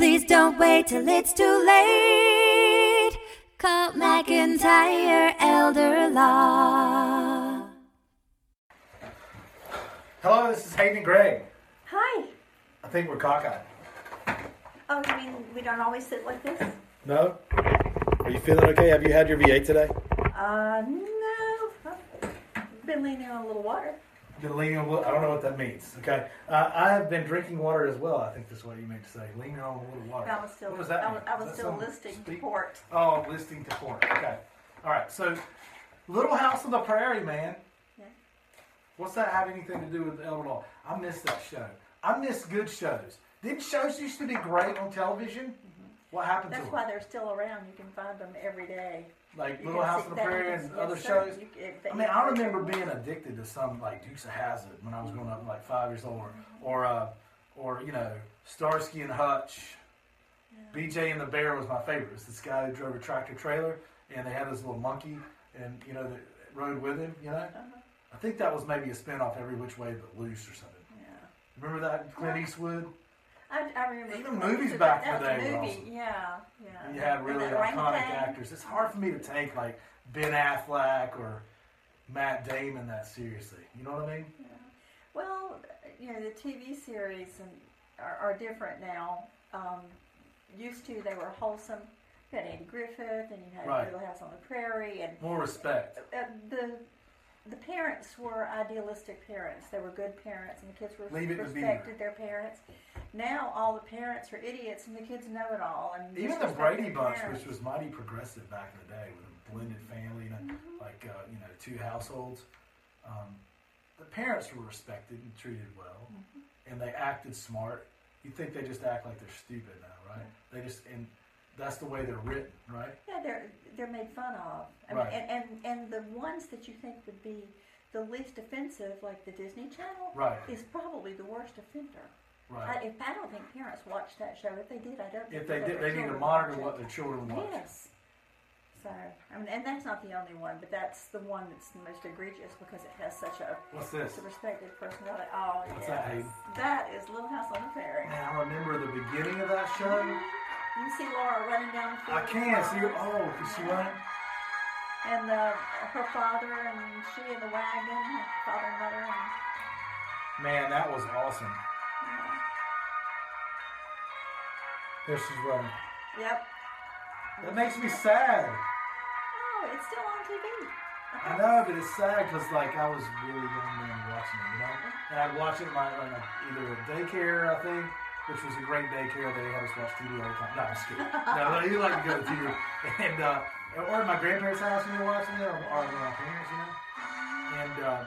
Please don't wait till it's too late. Call McIntyre Elder Law. Hello, this is Hayden and Greg. Hi. I think we're cockeyed. Oh, you mean we don't always sit like this? No? Are you feeling okay? Have you had your V8 today? Uh, no. I've been leaning on a little water. Been leaning on, little- I don't know what that means. Okay. Uh, I have been drinking water as well. I think that's what you meant to say. Leaning on a little water. I was still, What does that I was, I was that still some listening to speak- port. Oh, listening to port. Okay. All right. So, Little House on the Prairie, man. Yeah. What's that have anything to do with Elder Law? I miss that show. I miss good shows. Didn't shows used to be great on television? What happened to That's why they're still around. You can find them every day. Like You Little House on the Prairie and other shows. You- I mean, I remember being addicted to some like Dukes of Hazzard when I was growing up, like five years old, or or, uh, or you know Starsky and Hutch. BJ and the Bear was my favorite. It was this guy who drove a tractor trailer, and they had this little monkey, and you know that rode with him. You know, I think that was maybe a spinoff, Every Which Way But Loose, or something. Yeah. Remember that Clint Eastwood? I, I remember. Even movies back in the day movie. awesome. Yeah, yeah. You had really iconic actors. It's hard for me to take like Ben Affleck or Matt Damon that seriously. You know what I mean? Well, you know, the TV series and are, are different now. Um, used to, they were wholesome. You had Andy Griffith, and you had Right. Little House on the Prairie, and More respect. uh, the the parents were idealistic parents. They were good parents, and the kids were Leave it to Beaver. respected their parents. Now all the parents are idiots, and the kids know it all. And Even the Brady Bunch, parents. which was mighty progressive back in the day, with a blended family, you know, like uh, you know, two households. Um, the parents were respected and treated well, and they acted smart. You think they just act like they're stupid now, right? They just and that's the way they're written, right? Yeah, they're they're made fun of. I Right. mean, and, and and the ones that you think would be the least offensive, like the Disney Channel, Right. is probably the worst offender. Right. I, if I don't think parents watch that show. If they did, I don't. if think they did, they need to monitor what their children watch. Yes. So, I mean, and that's not the only one, but that's the one that's the most egregious because it has such a, What's this? respected personality. Oh, What's yes. that, Hayden? That is Little House on the Prairie. Man, I remember the beginning of that show. You can see Laura running down the field. I can't see. her. Oh, is she running? And uh, her father and she in the wagon, her father and mother, and Man, that was awesome. There she's running. yep. That makes me sad. Oh, it's still on TV. I know, but it's sad because like I was really young then watching it, you know, and I'd watch it in my in either a daycare, I think, which was a great daycare. They had us watch TV all the time. No, I'm just kidding. No, you like to go to TV, and uh, or at my grandparents' house when we were watching it, or, or my parents, you know. And uh,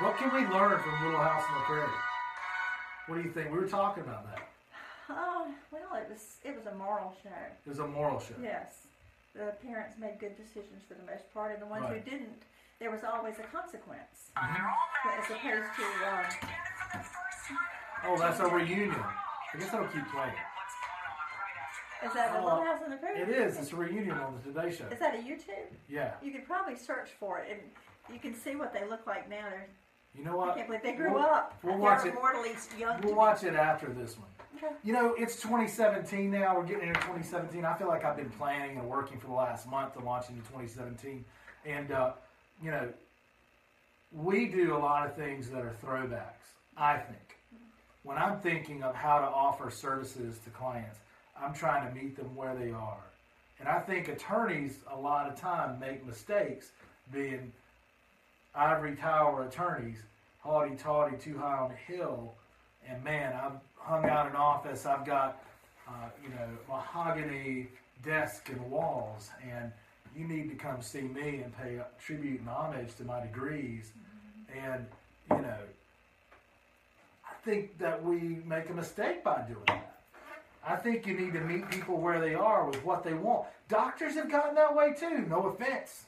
what can we learn from Little House on the Prairie? What do you think? We were talking about that. Oh, well, it was it was a moral show. It was a moral show. Yes, the parents made good decisions for the most part, and the ones Right. who didn't, there was always a consequence, Mm-hmm. as opposed to um, Oh, that's a reunion. I guess that'll keep playing. is that a Oh, Little House on the Prairie? It is. It's a reunion on the Today Show. Is that a YouTube? Yeah. You could probably search for it, and you can see what they look like now. They're, You know I what? can't believe they grew We'll- up. We'll watch it. mortally young. We'll me. watch it after this one. Okay. You know, it's 2017 now. We're getting into 2017. I feel like I've been planning and working for the last month to launch into 2017. And, uh, you know, we do a lot of things that are throwbacks, I think. When I'm thinking of how to offer services to clients, I'm trying to meet them where they are. And I think attorneys, a lot of time, make mistakes being ivory tower attorneys, haughty tawdy, too high on the hill. And man, I've hung out in office. I've got, uh, you know, mahogany desk and walls, and you need to come see me and pay tribute and homage to my degrees. And you know, I think that we make a mistake by doing that. I think you need to meet people where they are with what they want. Doctors have gotten that way too. No offense,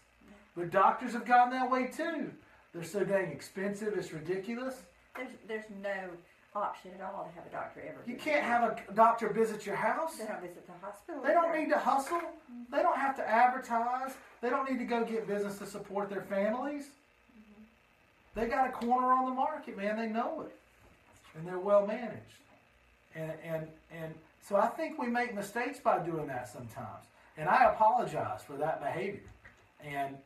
but doctors have gotten that way too. They're so dang expensive; it's ridiculous. There's there's no option at all to have a doctor ever. You can't have a doctor visit your house. They don't visit the hospital. They don't either. need to hustle. Mm-hmm. They don't have to advertise. They don't need to go get business to support their families. Mm-hmm. They got a corner on the market, man. They know it, and they're well managed. And and and So I think we make mistakes by doing that sometimes, and I apologize for that behavior. And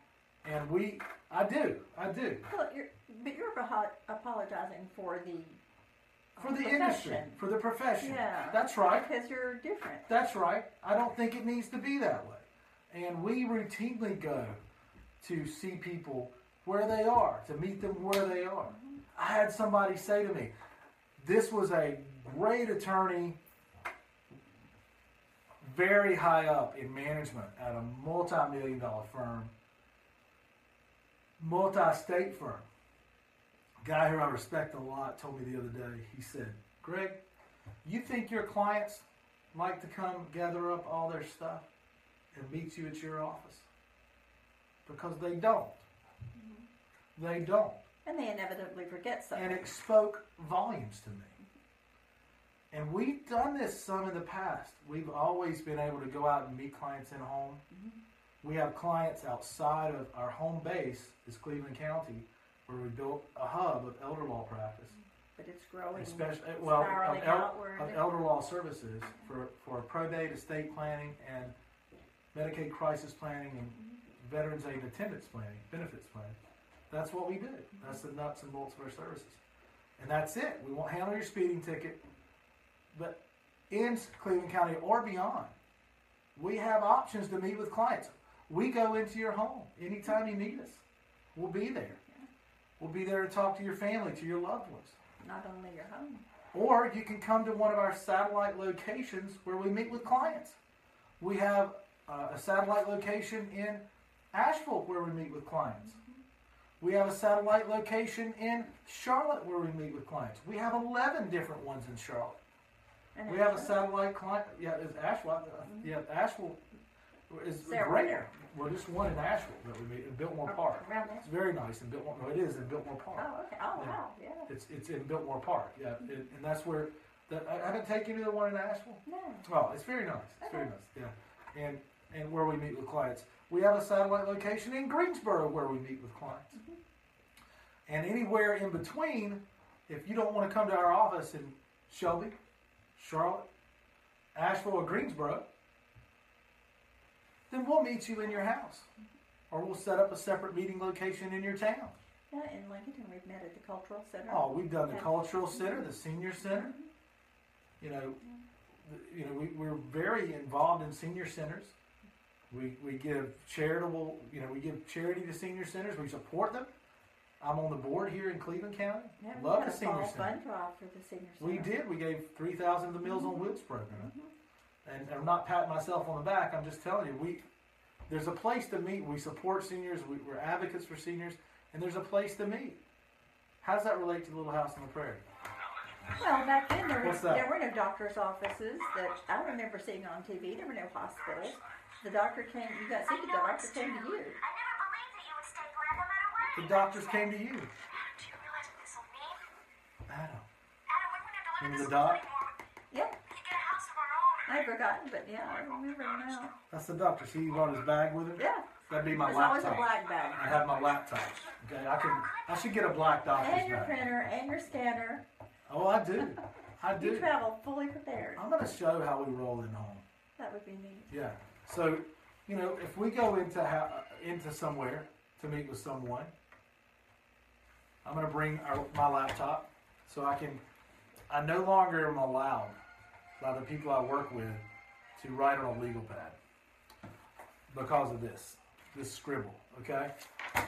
and we, I do, I do Well, you're, but you're apo- apologizing for the for the Profession. industry, for the profession. yeah. That's right. Because you're different. That's right. I don't think it needs to be that way. And we routinely go to see people where they are, to meet them where they are. Mm-hmm. I had somebody say to me, this was a great attorney, very high up in management at a multi million dollar firm, multi state firm. Guy who I respect a lot told me the other day, he said, Greg, you think your clients like to come gather up all their stuff and meet you at your office? Because they don't. Mm-hmm. They don't. And they inevitably forget something. And it spoke volumes to me. And we've done this some in the past. We've always been able to go out and meet clients in home. Mm-hmm. We have clients outside of our home base is Cleveland County, where we built a hub of elder law practice. but it's growing. especially well of, spiraling el- outward. of elder law services for, for probate estate planning and medicaid crisis planning and mm-hmm. veterans aid attendance planning benefits planning that's what we do that's the nuts and bolts of our services and that's it we won't handle your speeding ticket but in cleveland county or beyond we have options to meet with clients we go into your home anytime you need us we'll be there we'll be there to talk to your family to your loved ones Not only your home. or you can come to one of our satellite locations where we meet with clients. We have uh, a satellite location in Asheville where we meet with clients. We have a satellite location in Charlotte where we meet with clients. We have 11 different ones in Charlotte. And We have a satellite client. Yeah, is Asheville. uh, Yeah, Asheville is great. there. Well, just one in Asheville that we meet in Biltmore Park. Around there. It's very nice in Biltmore. No, it is in Biltmore Park. Oh, okay. Oh, Yeah. wow. Yeah. It's it's in Biltmore Park, yeah, it, and that's where. That, I haven't taken you to the one in Asheville. No. Oh, it's very nice. It's very Okay. nice, yeah. And and where we meet with clients, we have a satellite location in Greensboro where we meet with clients, and anywhere in between. If you don't want to come to our office in Shelby, Charlotte, Asheville, or Greensboro, then we'll meet you in your house, or we'll set up a separate meeting location in your town. Yeah, in Lincoln, we've met at the cultural center. Oh, we've done the Yeah. cultural mm-hmm. center, the senior center. Mm-hmm. You know, you know, we, we're very involved in senior centers. We, we give charitable, you know, we give charity to senior centers. We support them. I'm on the board here in Cleveland County. Yeah, we Love the a senior center. fund drive for the senior center. We did. We gave three thousand to the Meals on mm-hmm. Wheels program, and I'm not patting myself on the back. I'm just telling you, we there's a place to meet. We support seniors. We, we're advocates for seniors, and there's a place to meet. How does that relate to the Little House on the Prairie? Well, back then there, What's that? there were no doctor's offices that I remember seeing on TV. There were no hospitals. The doctor came. You got sick. The doctor came to you. I never believed that you would stay glad no matter what. The doctors came to you. Do you realize what this will mean? Adam. Adam, we wouldn't have to live Remember the school doc? anymore. Yeah, We could get a house of I'd forgotten, but yeah, I remember now. That's the doctor. See, he brought his bag with him. Yeah, That'd be my there's always a laptop. black bag. I have my laptop. Okay, I can. I should get a black doctor's And your bag. printer and your scanner. Oh, I do. I do. You travel fully prepared. I'm going to show how we roll in home. That would be neat. Yeah. So, you know, if we go into ha- into somewhere to meet with someone, I'm going to bring our, my laptop so I can. I no longer am allowed by the people I work with to write on a legal pad because of this, this scribble. Okay,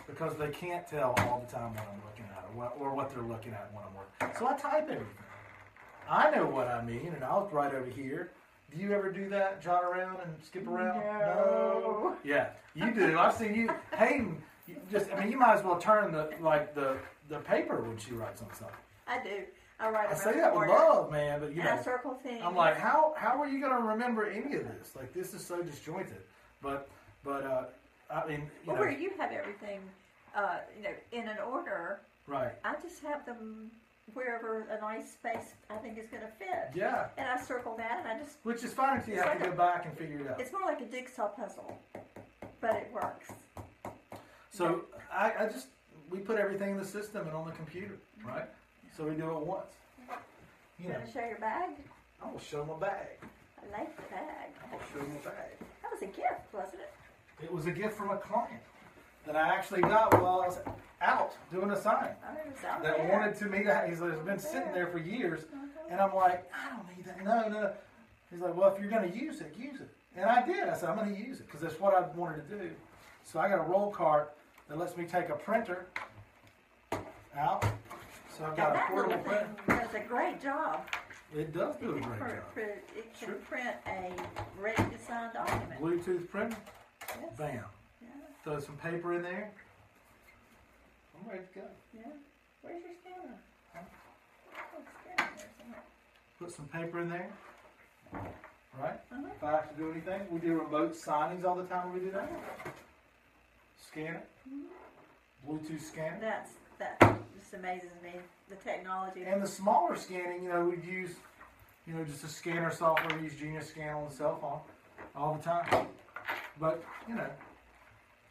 because they can't tell all the time what I'm looking at or what, or what they're looking at when I'm working. So I type everything. I know what I mean, and I'll write over here. Do you ever do that? Jot around and skip around? No. Yeah, you do. I've seen you, Hayden. You just, I mean, you might as well turn the like the the paper when she writes on something. I do. I write I say that with love, man, but you And I know, circle things. I'm like, how how are you going to remember any of this? Like, this is so disjointed. But but uh, I mean, you Well, know, where you have everything, uh, you know, in an order, right? I just have them wherever a nice space I think is going to fit. Yeah, And I circle that, and I just, which is fine if you have to go back and figure it out. it's more like a jigsaw puzzle, but it works. So I, I just we put everything in the system and on the computer, right? So we do it once. You You know, want to show your bag? I will show my bag. make the bag? I'll show you the bag. That was a gift, wasn't it? It was a gift from a client that I actually got while I was out doing a sign. It was out That there. wanted to me to. He's been sitting there for years, uh-huh. and I'm like, I don't need that. No, no. He's like, well, if you're going to use it, use it. And I did. I said, I'm going to use it because that's what I wanted to do. So I got a roll cart that lets me take a printer out. So I've got a that little portable printer. thing does a great job. It does do a It can, great pr- job. pr- it can Sure. print a ready to sign document. Bluetooth printer, Yes. bam. Yeah, Throw some paper in there. I'm ready to go. yeah. Where's your scanner? Oh, scanner there somewhere. Put some paper in there. Right? Uh-huh. If I have to do anything, we do remote signings all the time. when We do that. Scan it. Bluetooth scanner. That's that just amazes me. The technology. And the smaller scanning, you know, we'd use, you know, just a scanner software. We use Genius Scan on the cell phone all the time. But you know,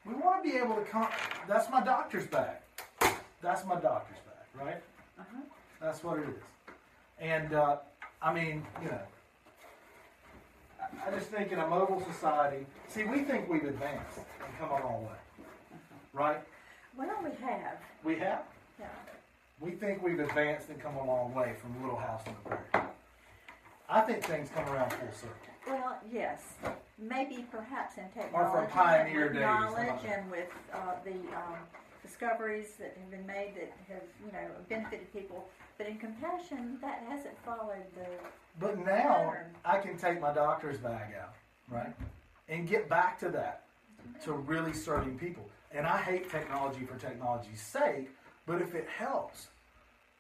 we want to be able to come. That's my doctor's bag. That's my doctor's bag, right? Uh-huh. That's what it is. And uh, I mean, you know, I, I just think in a mobile society, see, we think we've advanced and come a long way, right? Well, we have. We have. Yeah. We think we've advanced and come a long way from Little House on the Prairie. I think things come around full circle. Well, yes. Maybe perhaps in technology. from pioneer and with days, Knowledge and with uh, the um, discoveries that have been made that have, you know, benefited people. But in compassion, that hasn't followed the. But now I can take my doctor's bag out, right, and get back to that, to really serving people. And I hate technology for technology's sake, but if it helps,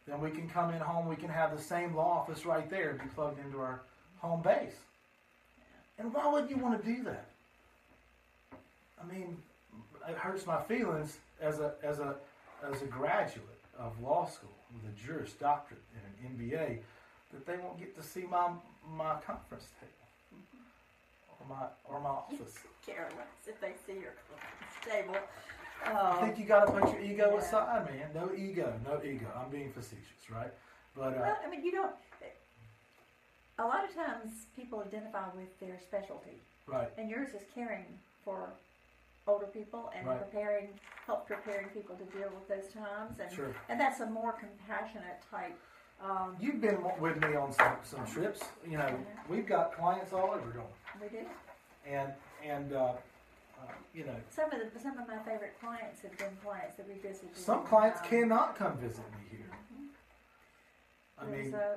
then we can come in home. We can have the same law office right there and be plugged into our home base. And why would you want to do that? I mean, it hurts my feelings as a as a as a graduate of law school with a Juris Doctorate and an MBA that they won't get to see my my conference or my or my office. Care less if they see your stable. I Um, think you got to put your ego Yeah. aside, man. No ego, no ego. I'm being facetious, right? But uh, well, I mean, you don't. A lot of times, people identify with their specialty, right, and yours is caring for older people and Right. preparing, help preparing people to deal with those times, and Sure. and that's a more compassionate type. Um, you've been with me on some some trips. You know, we've got clients all over, don't we do. And and uh, uh, you know, Some of the some of my favorite clients have been clients that we visited. some clients um, cannot come visit me here. I There's mean, a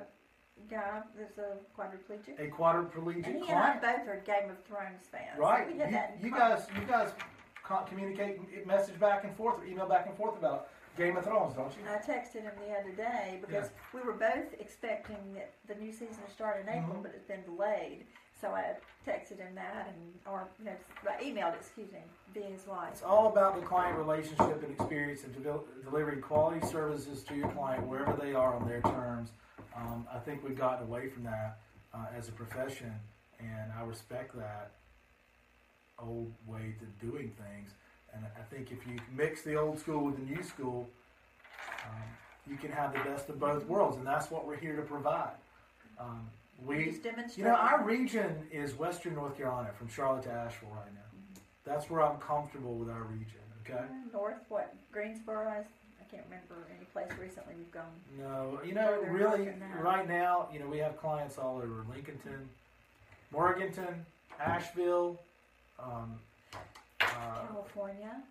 guy. There's a quadriplegic. a And quadriplegic he and I client. both are Game of Thrones fans. Right. So we You, that you guys, you guys communicate, message back and forth, or email back and forth about Game of Thrones, don't you? I texted him the other day because we were both expecting that the new season to start in April, Mhm. but it's been delayed. So I texted him that, and or you know, I emailed, excuse me, via his wife. It's all about the client relationship and experience and devel- delivering quality services to your client wherever they are on their terms. Um, I think we've gotten away from that uh, as a profession, and I respect that old way to doing things. And I think if you mix the old school with the new school, um, you can have the best of both worlds, and that's what we're here to provide. Um, we, demonstrate. you know, our region is Western North Carolina, from Charlotte to Asheville right now. That's where I'm comfortable with our region. Okay. North, what Greensboro? I, I can't remember any place recently we've gone. No, you know, really, north than that. right now, you know, we have clients all over Lincolnton, Morganton, Asheville. Um, uh, California.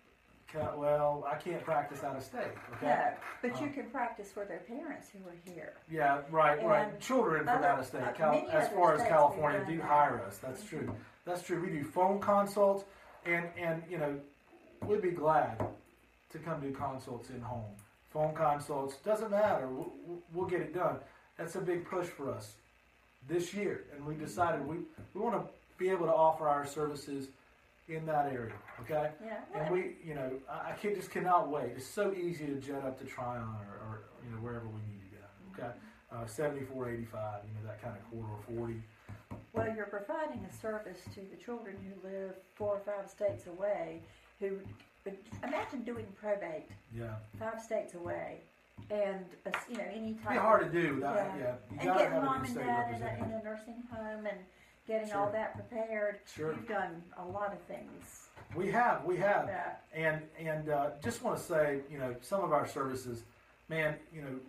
ca- well, I can't practice out of state. Okay. No, but you Uh, can practice for their parents who are here. Yeah, right, right. And Children from other- out of state. uh, Cal- many as other far as states California do hire us. That's true. That's true. We do phone consults, and and you know, we'd be glad to come do consults in home. Phone consults doesn't matter. We'll, we'll get it done. That's a big push for us this year, and we decided we we want to be able to offer our services in that area. Okay. Yeah. And we, you know, I, I can, just cannot wait. It's so easy to jet up to Tryon or, or you know wherever we need to go. Okay, uh, seventy four eighty five, you know that kind of corridor forty. Well, you're providing a service to the children who live four or five states away. Who, imagine doing probate Yeah, five states away, and uh, you know any it'd type. be hard to do. Without, Yeah. yeah, you and getting mom and dad in a, in a nursing home, and getting Sure. all that prepared. Sure. You've done a lot of things. We have, we have, and and uh, just want to say, you know, some of our services, man, you know,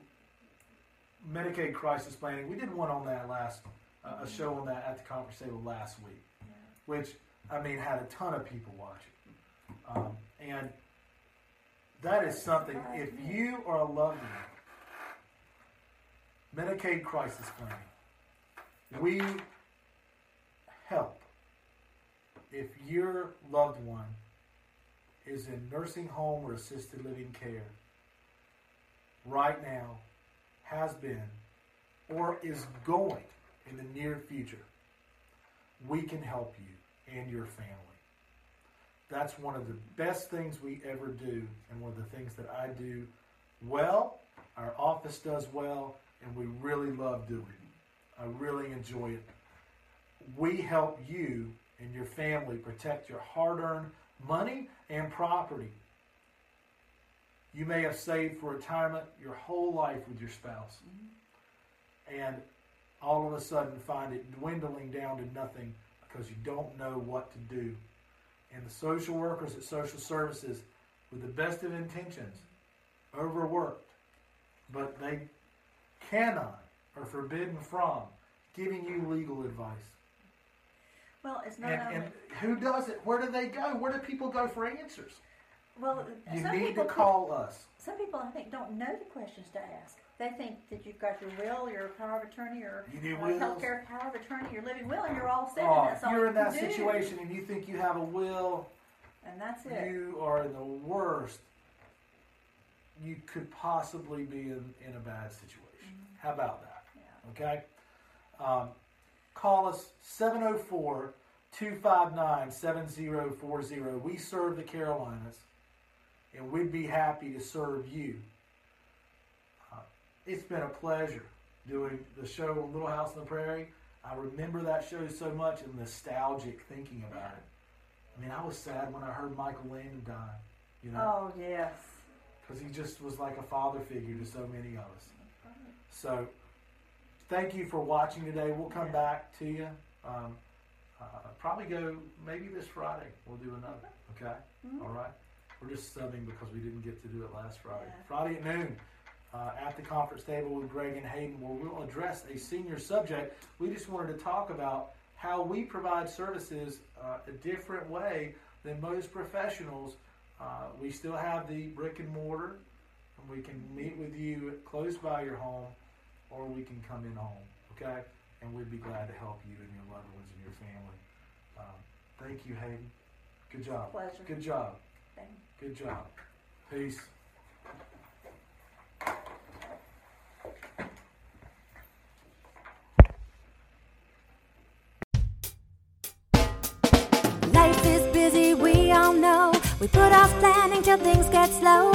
Medicaid crisis planning. We did one on that last, uh, a show on that at the conference table last week, which I mean had a ton of people watching, um, and that is something. If you are a loved one, Medicaid crisis planning, we help if your loved one is in nursing home or assisted living care right now, has been, or is going in the near future, we can help you and your family. That's one of the best things we ever do, and one of the things that I do well, our office does well, and we really love doing. it. I really enjoy it. We help you and your family protect your hard earned money and property. You may have saved for retirement your whole life with your spouse, mm-hmm. and all of a sudden find it dwindling down to nothing because you don't know what to do. And the social workers at social services, with the best of intentions, overworked, but they cannot or forbidden from giving you legal advice. Well, it's not And, only. and who does it? Where do they go? Where do people go for answers? well, You some need people to call us. Some people, I think, don't know the questions to ask. They think that you've got your will, your power of attorney, or You do uh, healthcare power of attorney, your living will, and you're all set. Oh, that's all you're you in that do. situation and you think you have a will, and that's it. you are in the worst you could possibly be in, in a bad situation. How about that? Yeah. Okay? Um, call us 704 259 7040. We serve the Carolinas, and we'd be happy to serve you. Uh, it's been a pleasure doing the show on Little House on the Prairie. I remember that show so much and nostalgic thinking about it. I mean, I was sad when I heard Michael Landon die, you know, Oh yes. because he just was like a father figure to so many of us. So, thank you for watching today. We'll come back to you. Um, uh, probably go maybe this Friday. We'll do another. Okay. All right. We're just subbing because we didn't get to do it last Friday. Yeah. Friday at noon. Uh, at the conference table with Greg and Hayden, where we'll address a senior subject. We just wanted to talk about how we provide services uh, a different way than most professionals. Uh, we still have the brick and mortar, and we can meet with you close by your home, or we can come in home. Okay, and we'd be glad to help you and your loved ones and your family. Um, thank you, Hayden. Good job. Pleasure. Good job. Thank Good job. Peace. Life is busy, we all know. We put off planning till things get slow.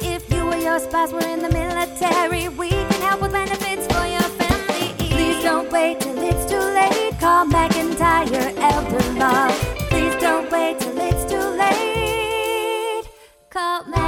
your spouse, we're in the military. We can help with benefits for your family. Please don't wait till it's too late. Call McIntyre Elder Law. Please don't wait till it's too late. Call McIntyre.